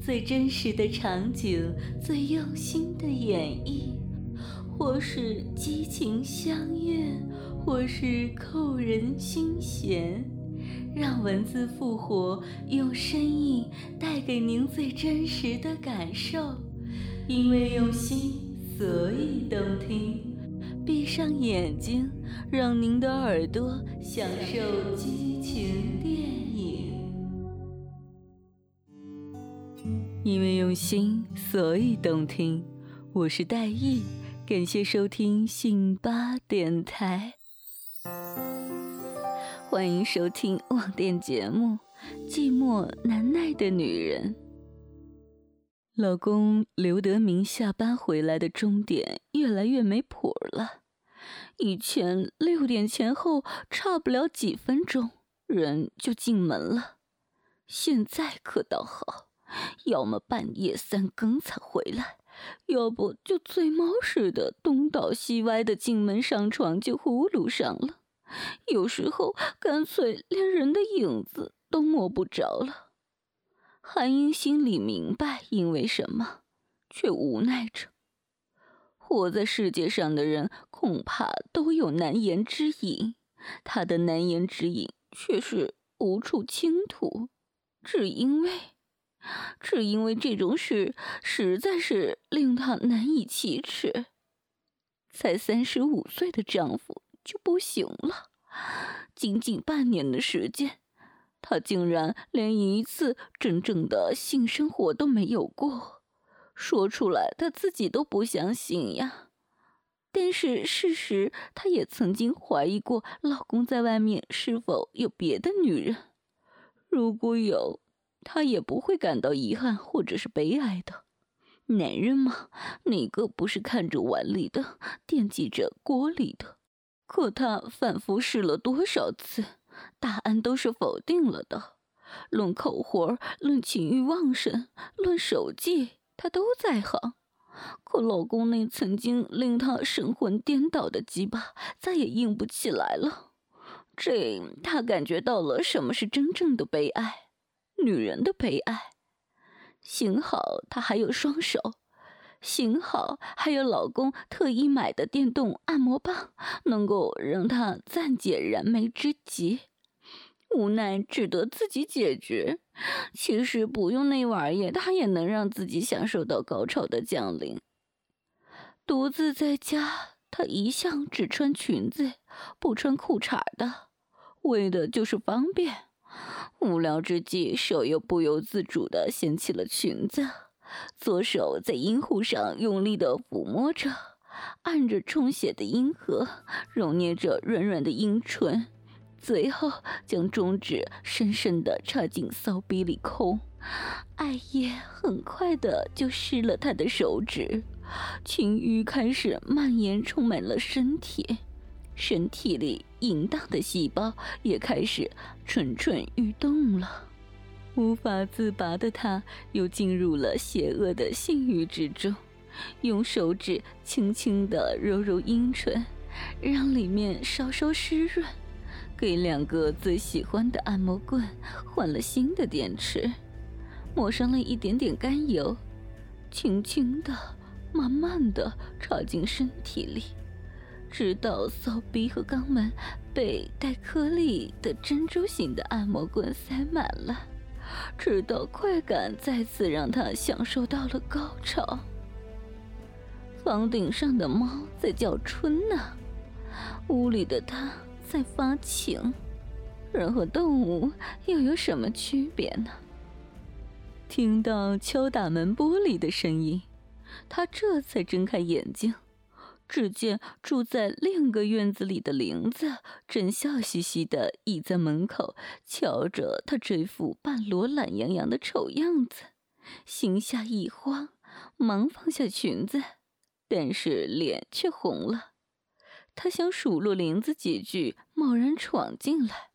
最真实的场景，最用心的演绎，或是激情相悦，或是扣人心弦，让文字复活，用声音带给您最真实的感受。因为用心，所以动听。闭上眼睛，让您的耳朵享受激情电因为用心，所以动听。我是戴艺，感谢收听信八电台，欢迎收听网店节目《寂寞难耐的女人》。老公刘德明下班回来的钟点越来越没谱了。以前六点前后差不了几分钟，人就进门了。现在可倒好，要么半夜三更才回来，要不就醉猫似的东倒西歪的进门上床就呼噜上了。有时候干脆连人的影子都摸不着了。韩英心里明白，因为什么，却无奈着。活在世界上的人，恐怕都有难言之隐，他的难言之隐却是无处倾吐，只因为，只因为这种事实在是令他难以启齿。才三十五岁的丈夫就不行了，仅仅半年的时间。他竟然连一次真正的性生活都没有过，说出来他自己都不相信呀。但是事实，她也曾经怀疑过老公在外面是否有别的女人。如果有，他也不会感到遗憾或者是悲哀的。男人嘛，哪个不是看着碗里的，惦记着锅里的？可他反复试了多少次？答案都是否定了的。论口活，论情欲旺盛，论手技，他都在行。可老公那曾经令他神魂颠倒的鸡巴，再也硬不起来了。这，他感觉到了什么是真正的悲哀，女人的悲哀。幸好她还有双手，幸好还有老公特意买的电动按摩棒，能够让她暂解燃眉之急。无奈只得自己解决。其实不用那玩意，他也能让自己享受到高潮的降临。独自在家，他一向只穿裙子，不穿裤衩的，为的就是方便。无聊之际，手又不由自主地掀起了裙子，左手在阴户上用力地抚摸着，按着充血的阴核，揉捏着软软的阴唇。最后将中指深深地插进骚逼里抠，艾叶很快的就湿了他的手指，情欲开始蔓延，充满了身体，身体里淫荡的细胞也开始蠢蠢欲动了。无法自拔的他，又进入了邪恶的性欲之中，用手指轻轻地揉揉阴唇，让里面稍稍湿润。给两个最喜欢的按摩棍换了新的电池，抹上了一点点甘油，轻轻的、慢慢的插进身体里，直到骚逼和肛门被带颗粒的珍珠型的按摩棍塞满了，直到快感再次让他享受到了高潮。房顶上的猫在叫春呢，屋里的他。在发情，人和动物又有什么区别呢？听到敲打门玻璃的声音，他这才睁开眼睛，只见住在另一个院子里的玲子正笑嘻嘻的倚在门口，瞧着他这副半裸懒洋洋的丑样子，心下一慌，忙放下裙子，但是脸却红了。他想数落林子几句，贸然闯进来，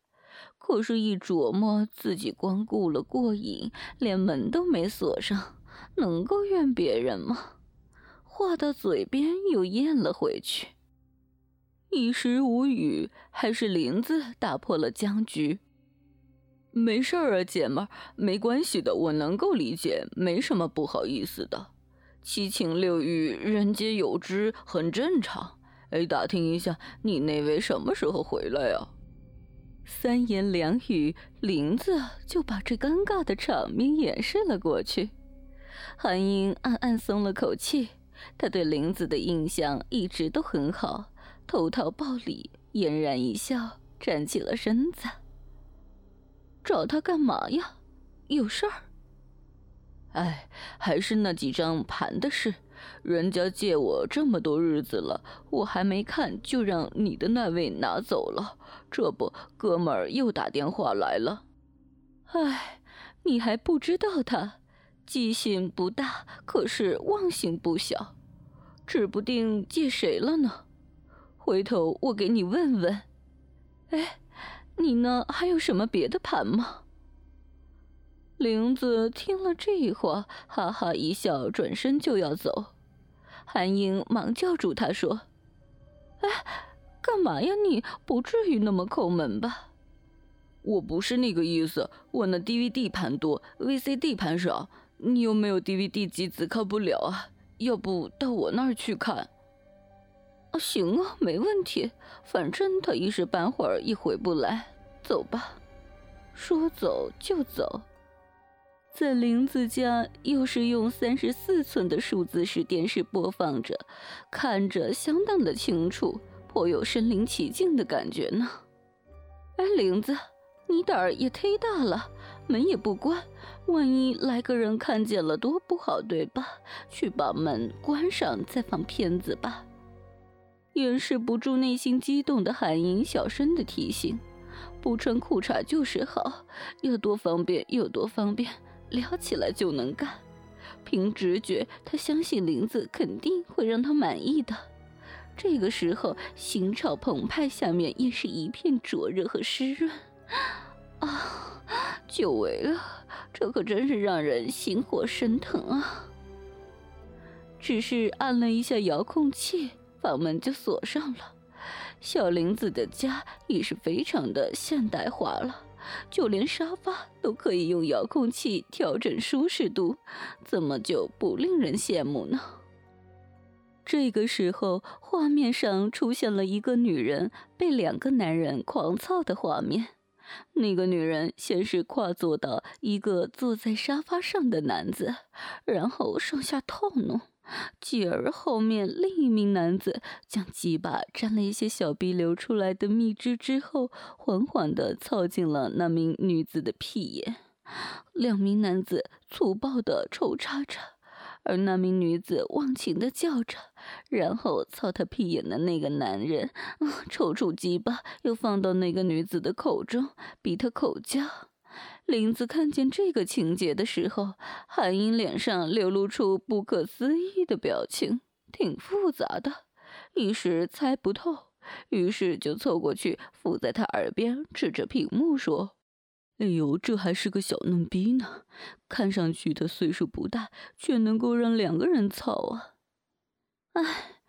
可是，一琢磨自己光顾了过瘾，连门都没锁上，能够怨别人吗？话到嘴边又咽了回去，一时无语。还是林子打破了僵局：“没事儿啊，姐们儿，没关系的，我能够理解，没什么不好意思的。七情六欲，人皆有之，很正常。哎，打听一下，你那位什么时候回来呀？三言两语，林子就把这尴尬的场面掩饰了过去。韩英暗暗松了口气，他对林子的印象一直都很好，投桃报李，嫣然一笑，站起了身子。找他干嘛呀？有事儿？哎，还是那几张盘的事。人家借我这么多日子了，我还没看，就让你的那位拿走了。这不，哥们儿又打电话来了。哎，你还不知道他，记性不大，可是忘性不小，指不定借谁了呢。回头我给你问问。哎，你呢？还有什么别的盘吗？玲子听了这话，哈哈一笑，转身就要走。韩英忙叫住他说：“哎，干嘛呀？你不至于那么抠门吧？我不是那个意思。我那 DVD 盘多，VCD 盘少。你有没有 DVD 机子？看不了啊。要不到我那儿去看？啊，行啊，没问题。反正他一时半会儿也回不来。走吧。说走就走。”在林子家，又是用三十四寸的数字式电视播放着，看着相当的清楚，颇有身临其境的感觉呢。哎，林子，你胆儿也忒大了，门也不关，万一来个人看见了，多不好，对吧？去把门关上，再放片子吧。掩饰不住内心激动的韩英小声的提醒：“不穿裤衩就是好，有多方便有多方便。”撩起来就能干，凭直觉，他相信林子肯定会让他满意的。这个时候，心潮澎湃，下面也是一片灼热和湿润。啊，久违了，这可真是让人心火升腾啊！只是按了一下遥控器，房门就锁上了。小林子的家也是非常的现代化了。就连沙发都可以用遥控器调整舒适度，怎么就不令人羡慕呢？这个时候，画面上出现了一个女人被两个男人狂操的画面。那个女人先是跨坐到一个坐在沙发上的男子，然后上下套弄。继而后面另一名男子将鸡巴沾了一些小逼流出来的蜜汁之后，缓缓地操进了那名女子的屁眼。两名男子粗暴地抽插着，而那名女子忘情地叫着。然后操她屁眼的那个男人，抽出鸡巴又放到那个女子的口中，逼她口交。林子看见这个情节的时候，韩英脸上流露出不可思议的表情，挺复杂的，一时猜不透。于是就凑过去，附在他耳边，指着屏幕说：“哎呦，这还是个小嫩逼呢，看上去他岁数不大，却能够让两个人操啊！哎，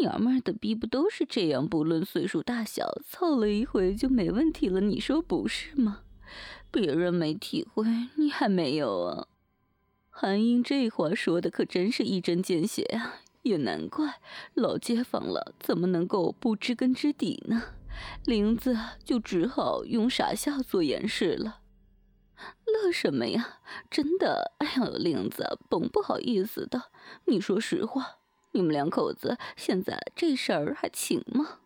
娘们儿的逼不都是这样，不论岁数大小，操了一回就没问题了，你说不是吗？”别人没体会，你还没有啊？韩英这话说的可真是一针见血啊！也难怪老街坊了，怎么能够不知根知底呢？林子就只好用傻笑做掩饰了。乐什么呀？真的，哎呦，玲子，甭不好意思的。你说实话，你们两口子现在这事儿还行吗？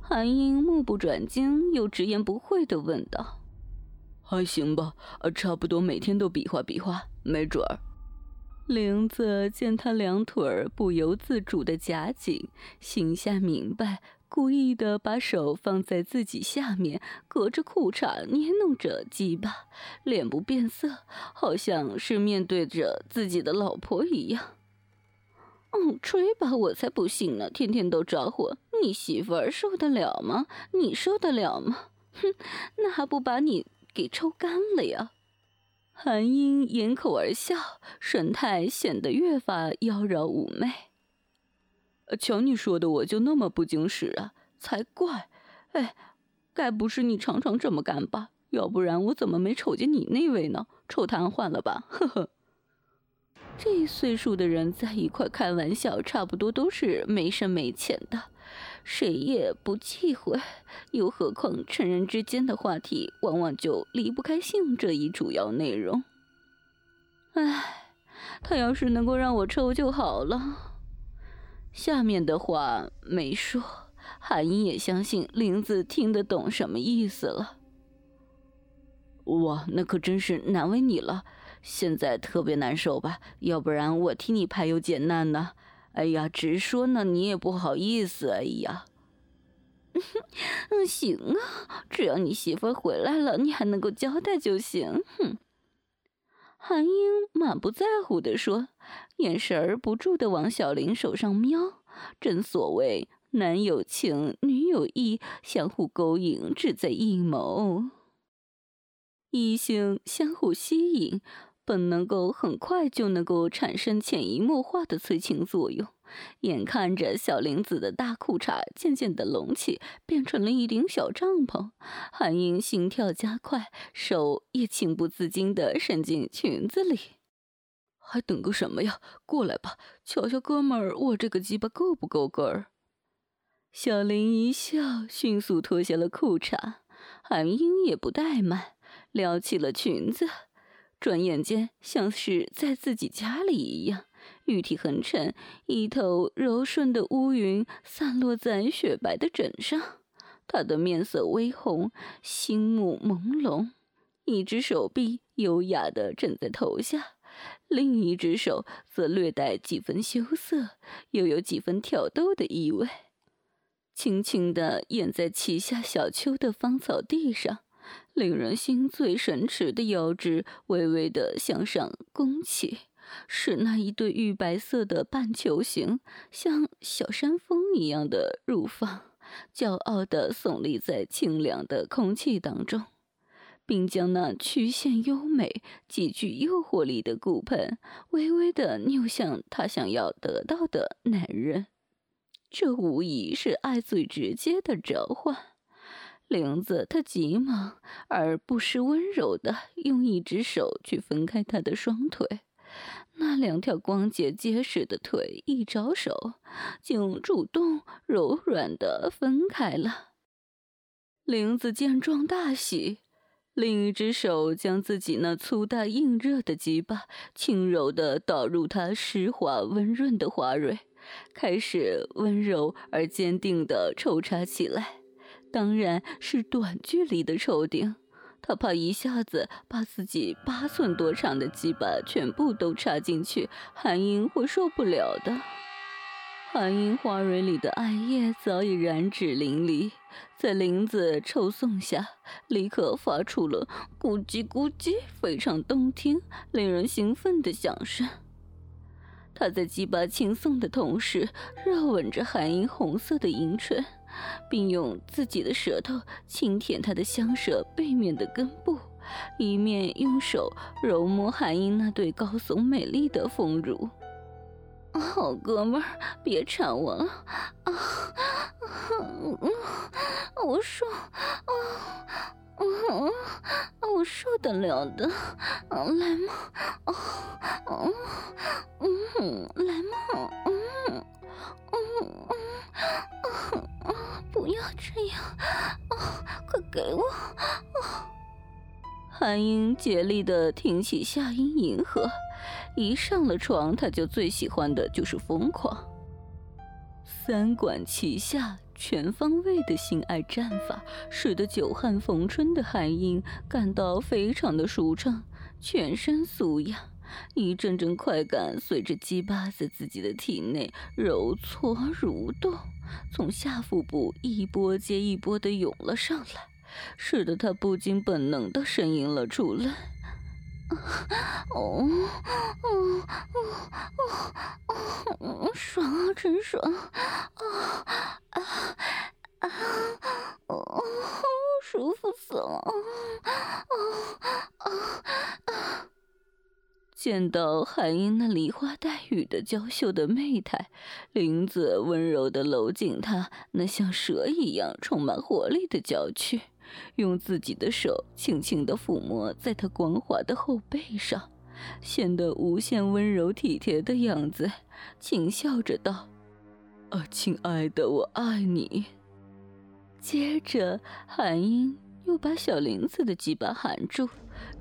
韩英目不转睛又直言不讳的问道。还行吧，呃，差不多每天都比划比划，没准儿。玲子见他两腿儿不由自主的夹紧，心下明白，故意的把手放在自己下面，隔着裤衩捏弄着鸡巴，脸不变色，好像是面对着自己的老婆一样。嗯，吹吧，我才不信呢，天天都着火，你媳妇儿受得了吗？你受得了吗？哼，那还不把你。给抽干了呀！韩英掩口而笑，神态显得越发妖娆妩媚。瞧你说的，我就那么不经使啊？才怪！哎，该不是你常常这么干吧？要不然我怎么没瞅见你那位呢？臭瘫痪了吧？呵呵。这岁数的人在一块开玩笑，差不多都是没深没浅的，谁也不忌讳。又何况成人之间的话题，往往就离不开性这一主要内容。唉，他要是能够让我抽就好了。下面的话没说，韩英也相信林子听得懂什么意思了。哇，那可真是难为你了，现在特别难受吧？要不然我替你排忧解难呢？哎呀，直说呢，你也不好意思。哎呀，嗯，行啊，只要你媳妇回来了，你还能够交代就行。哼。韩英满不在乎地说，眼神儿不住地往小林手上瞄。正所谓男有情，女有意，相互勾引，只在一谋。异性相互吸引，本能够很快就能够产生潜移默化的催情作用。眼看着小林子的大裤衩渐渐的隆起，变成了一顶小帐篷，韩英心跳加快，手也情不自禁的伸进裙子里。还等个什么呀？过来吧，瞧瞧哥们儿，我这个鸡巴够不够根儿？小林一笑，迅速脱下了裤衩。韩英也不怠慢，撩起了裙子，转眼间像是在自己家里一样。玉体横陈，一头柔顺的乌云散落在雪白的枕上。他的面色微红，星目朦胧，一只手臂优雅的枕在头下，另一只手则略带几分羞涩，又有几分挑逗的意味，轻轻的掩在旗下小丘的芳草地上，令人心醉神驰的腰肢微微的向上弓起。使那一对玉白色的半球形，像小山峰一样的乳房，骄傲地耸立在清凉的空气当中，并将那曲线优美、极具诱惑力的骨盆微微地扭向他想要得到的男人。这无疑是爱最直接的召唤。玲子，她急忙而不失温柔的用一只手去分开他的双腿。那两条光洁结实的腿一招手，竟主动柔软的分开了。玲子见状大喜，另一只手将自己那粗大硬热的鸡巴轻柔的导入他湿滑温润的花蕊，开始温柔而坚定的抽插起来，当然是短距离的抽顶。他怕一下子把自己八寸多长的鸡巴全部都插进去，韩英会受不了的。韩英花蕊里的艾叶早已染指淋漓，在林子抽送下，立刻发出了咕叽咕叽非常动听、令人兴奋的响声。他在鸡巴轻送的同时，热吻着韩英红色的阴唇。并用自己的舌头轻舔她的香舌背面的根部，一面用手揉摸韩英那对高耸美丽的丰乳。好哥们儿，别缠我了啊！我说啊，嗯，我受得了的，来嘛，啊，嗯，来嘛，嗯，嗯，嗯。不要这样！啊，快给我！啊！韩英竭力的挺起下阴迎合，一上了床，他就最喜欢的就是疯狂。三管齐下、全方位的性爱战法，使得久旱逢春的韩英感到非常的舒畅，全身酥痒。一阵阵快感随着鸡巴在自己的体内揉搓蠕动，从下腹部一波接一波的涌了上来，使得他不禁本能的呻吟了出来。哦，哦，哦，哦，哦，爽啊，真爽！啊啊啊！哦，舒服死了！啊啊啊！见到韩英那梨花带雨的娇羞的媚态，林子温柔地搂紧她那像蛇一样充满活力的娇躯，用自己的手轻轻地抚摸在她光滑的后背上，显得无限温柔体贴的样子，轻笑着道：“啊，亲爱的，我爱你。”接着，韩英又把小林子的鸡巴含住，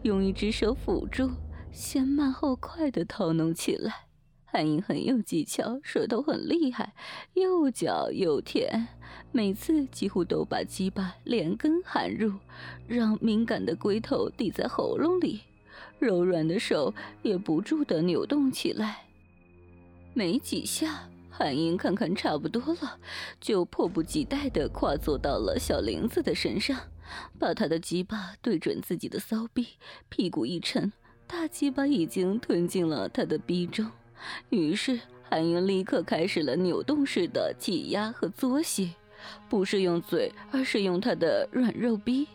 用一只手抚住，先慢后快地掏弄起来。韩英很有技巧，舌头很厉害，又嚼又舔，每次几乎都把鸡巴连根含入，让敏感的龟头抵在喉咙里，柔软的手也不住地扭动起来。没几下，韩英看看差不多了，就迫不及待地跨坐到了小林子的身上，把他的鸡巴对准自己的骚逼，屁股一沉，大鸡巴已经吞进了他的逼中。于是，韩英立刻开始了扭动式的挤压和作戏，不是用嘴，而是用他的软肉逼。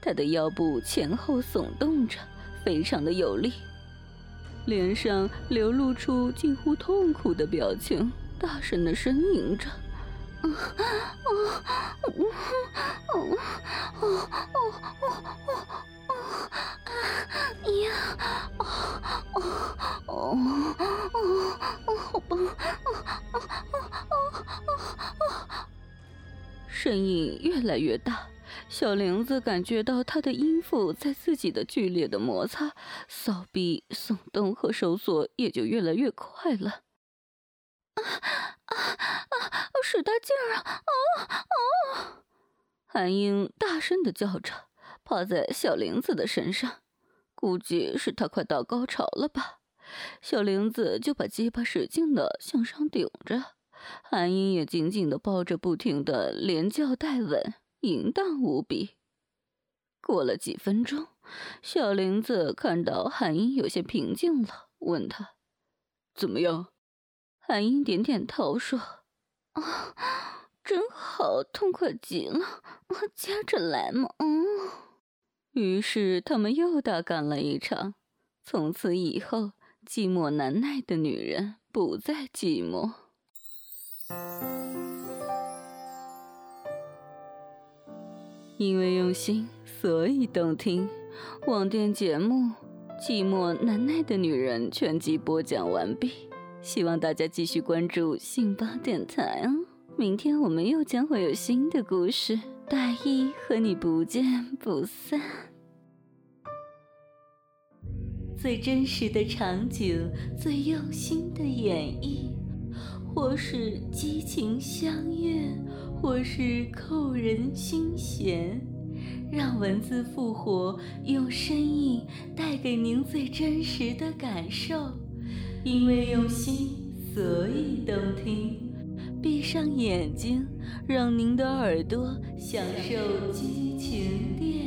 他的腰部前后耸动着，非常的有力，脸上流露出近乎痛苦的表情，大声的呻吟着。声音越来越大，小玲子感觉到她的阴腹在自己的剧烈的摩擦，骚逼耸动和收缩也就越来越快了。啊啊啊！使大劲儿啊！啊啊！韩英大声的叫着，趴在小玲子的身上，估计是她快到高潮了吧。小玲子就把鸡巴使劲的向上顶着，韩英也紧紧的抱着，不停的连叫带吻，淫荡无比。过了几分钟，小玲子看到韩英有些平静了，问他：“怎么样？”韩英点点头说：“啊，真好，痛快极了，我接着来嘛。”嗯。于是他们又大干了一场。从此以后，寂寞难耐的女人不再寂寞。因为用心，所以动听。网店节目《寂寞难耐的女人》全集播讲完毕。希望大家继续关注信巴电台哦，明天我们又将会有新的故事，大意和你不见不散。最真实的场景，最用心的演绎，或是激情相悦，或是扣人心弦，让文字复活，用声音带给您最真实的感受。因为用心，所以动听。闭上眼睛，让您的耳朵享受激情电。